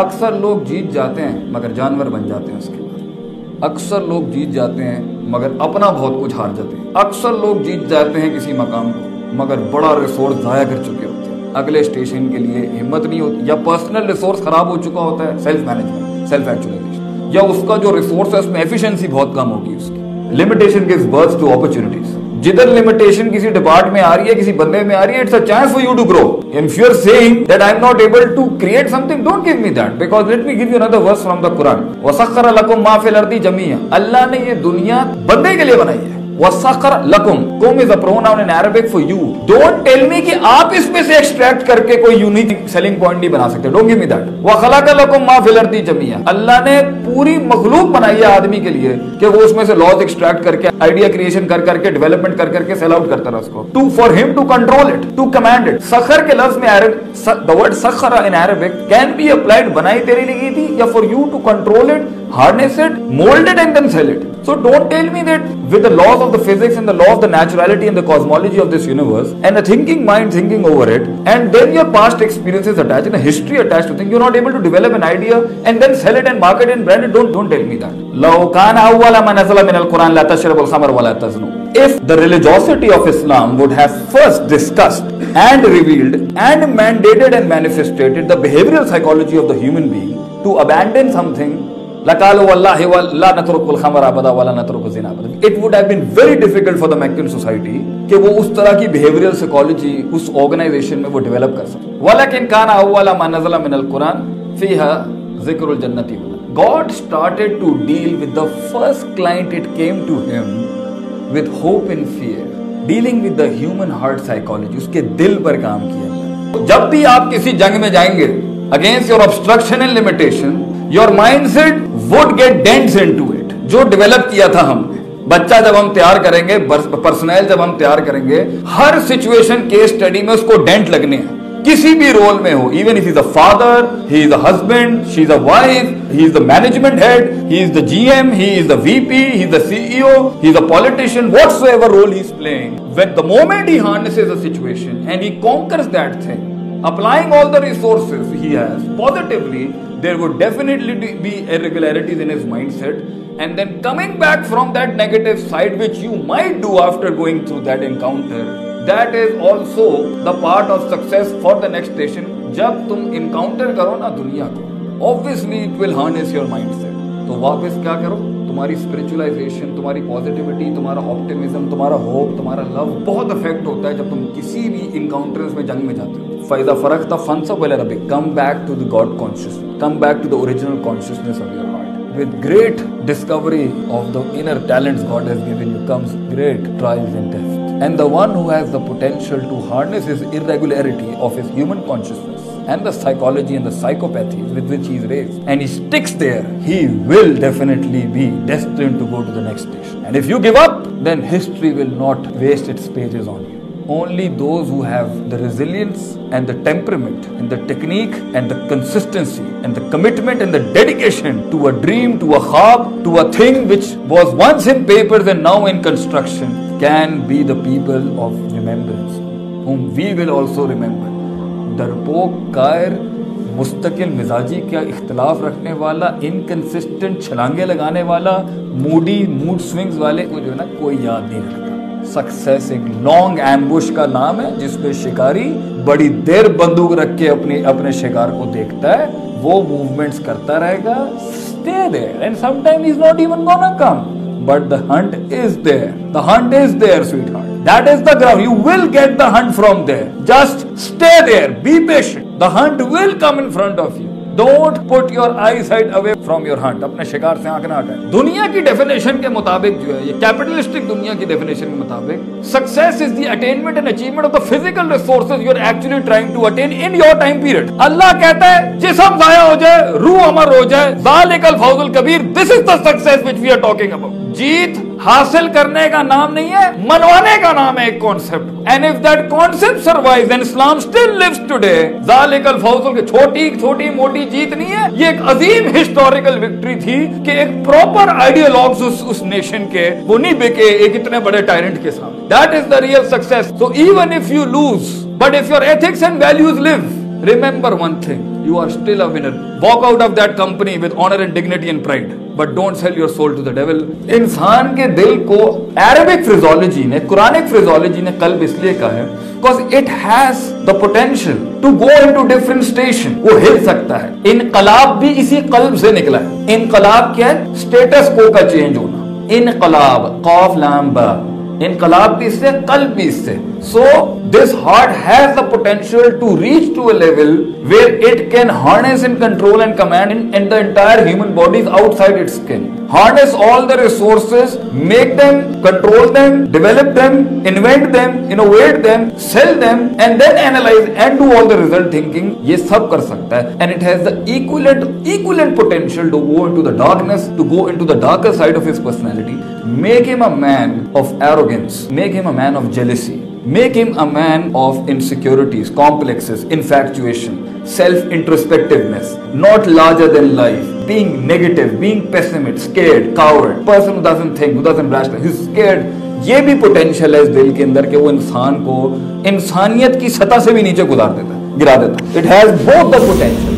اکثر لوگ جیت جاتے ہیں مگر جانور بن جاتے ہیں اس کے بعد اکثر لوگ جیت جاتے ہیں مگر اپنا بہت کچھ ہار جاتے ہیں اکثر لوگ جیت جاتے ہیں کسی مقام کو مگر بڑا ریسورس ضائع کر چکے ہوتے ہیں اگلے اسٹیشن کے لیے ہمت نہیں ہوتی یا پرسنل ریسورس خراب ہو چکا ہوتا ہے سیلف مینجمنٹ سیلف یا اس کا جو ریسورس ہے اس میں ایفیشنسی بہت کم ہوگی اس کی limitation gives birth to opportunities جدھر لمیٹیشن کسی ڈپارٹ میں آ رہی ہے کسی بندے میں آ رہی ہے اللہ نے یہ دنیا بندے کے لیے بنائی ہے وَسَقَرَ لَكُمْ کُمْ is a pronoun in Arabic for you don't tell me کہ آپ اس میں سے extract کر کے کوئی unique selling point نہیں بنا سکتے don't give me that وَخَلَقَ لَكُمْ مَا فِلَرْدِ جَمِعَ اللہ نے پوری مخلوق بنائی ہے آدمی کے لیے کہ وہ اس میں سے laws extract کر کے idea creation کر کر کے development کر کر کے sell out کرتا رہا اس کو to for him to control it to command it سخر کے لفظ میں Arabic the word سخر in Arabic can be applied بنائی تیرے لیے تھی یا for you to control it harness it, mold it and then sell it. So don't tell me that with the laws of the physics and the law of the naturality and the cosmology of this universe and a thinking mind thinking over it and then your past experiences attached and a history attached to things, you're not able to develop an idea and then sell it and market it and brand it. Don't, don't tell me that. If the religiosity of Islam would have first discussed and revealed and mandated and manifested the behavioral psychology of the human being to abandon something لَقَالُوا اللَّهِ وَلَا نَتْرُكُ الْخَمَرَ عَبَدَ وَلَا نَتْرُكُ الْزِنَ عَبَدَ It would have been very difficult for the Macular Society کہ وہ اس طرح کی behavioral psychology اس organization میں وہ develop کر سکتے وَلَكِنْ كَانَ أَوَّلَ مَا نَزَلَ مِنَ الْقُرَانِ فِيهَا ذِكْرُ الْجَنَّةِ God started to deal with the first client it came to him with hope and fear dealing with the human heart psychology اس کے دل پر کام کیا جب بھی آپ کسی جنگ میں جائیں گے against your obstruction and limitation your mindset would get dent جو management whatsoever role positively تمہاری پوزیٹوٹی تمہارا آپ تمہارا ہوپ تمہارا لو بہت افیکٹ ہوتا ہے جب تم کسی بھی انکاؤنٹر میں جنگ میں جاتے ہو فائدہ فرق تھا God conscious Come back to the original consciousness of your heart. With great discovery of the inner talents God has given you comes great trials and tests. And the one who has the potential to harness his irregularity of his human consciousness and the psychology and the psychopathy with which he is raised, and he sticks there, he will definitely be destined to go to the next station. And if you give up, then history will not waste its pages on you. مستقل مزاجی کا اختلاف رکھنے والا inconsistent چھلانگے لگانے والا موڈی mood swings والے کو جو ہے نا کوئی یاد نہیں رکھتا سکسیس ایک لانگ ایمبوش کا نام ہے جس میں شکاری بڑی دیر بندوق رکھ کے اپنی اپنے شکار کو دیکھتا ہے وہ موومنٹس کرتا رہے گا stay there and sometimes he's not even gonna come but the hunt is there the hunt is there sweetheart that is the ground you will get the hunt from there just stay there be patient the hunt will come in front of you don't put your eyesight away from your heart اپنے شکار سے آنکھ نہ ہٹائیں دنیا کی definition کے مطابق جو ہے یہ کیپٹلسٹک دنیا کی ڈیفینیشن کے مطابق success is the attainment and achievement of the physical resources you are actually trying to attain in your time period اللہ کہتا ہے جسم ضائع ہو جائے روح امر ہو جائے ذالک الفوز الکبیر this is the success which we are talking about جیت حاصل کرنے کا نام نہیں ہے منوانے کا نام ہے ایک کے چھوٹی سروائز موٹی جیت نہیں ہے یہ ایک عظیم ہسٹوریکل وکٹری تھی کہ ایک پروپر نیشن کے وہ نہیں بکے ایک اتنے بڑے کے ساتھ lose bit of your ethics leave remember one thing you are walk out of company with honour and pride انسان کے دل کو نے نے قلب قلب اس کہا ہے ہے وہ ہل سکتا انقلاب بھی اسی سے نکلا ہے انقلاب کیا ہے کو کا چینج ہونا انقلاب انقلاب بھی اس سے قلب بھی اس سے so this heart has the potential to reach to a level where it can harness and control and command an entire human bodies outside it's can harness all the resources make them control them develop them invent them innovate them sell them and then analyse and do all the result thinking یہ سب کر سکتا ہے and it has the equivalent equivalent potential to go into the darkness to go into the darker side of his personality make him a man of arrow arrogance. Make him a man of jealousy. Make him a man of insecurities, complexes, infatuation, self-introspectiveness, not larger than life, being negative, being pessimist, scared, coward, person who doesn't think, who doesn't rationalize, he's scared. یہ بھی potential ہے اس دل کے اندر کہ وہ انسان کو انسانیت کی سطح سے بھی نیچے گزار دیتا ہے گرا دیتا ہے it has both the potential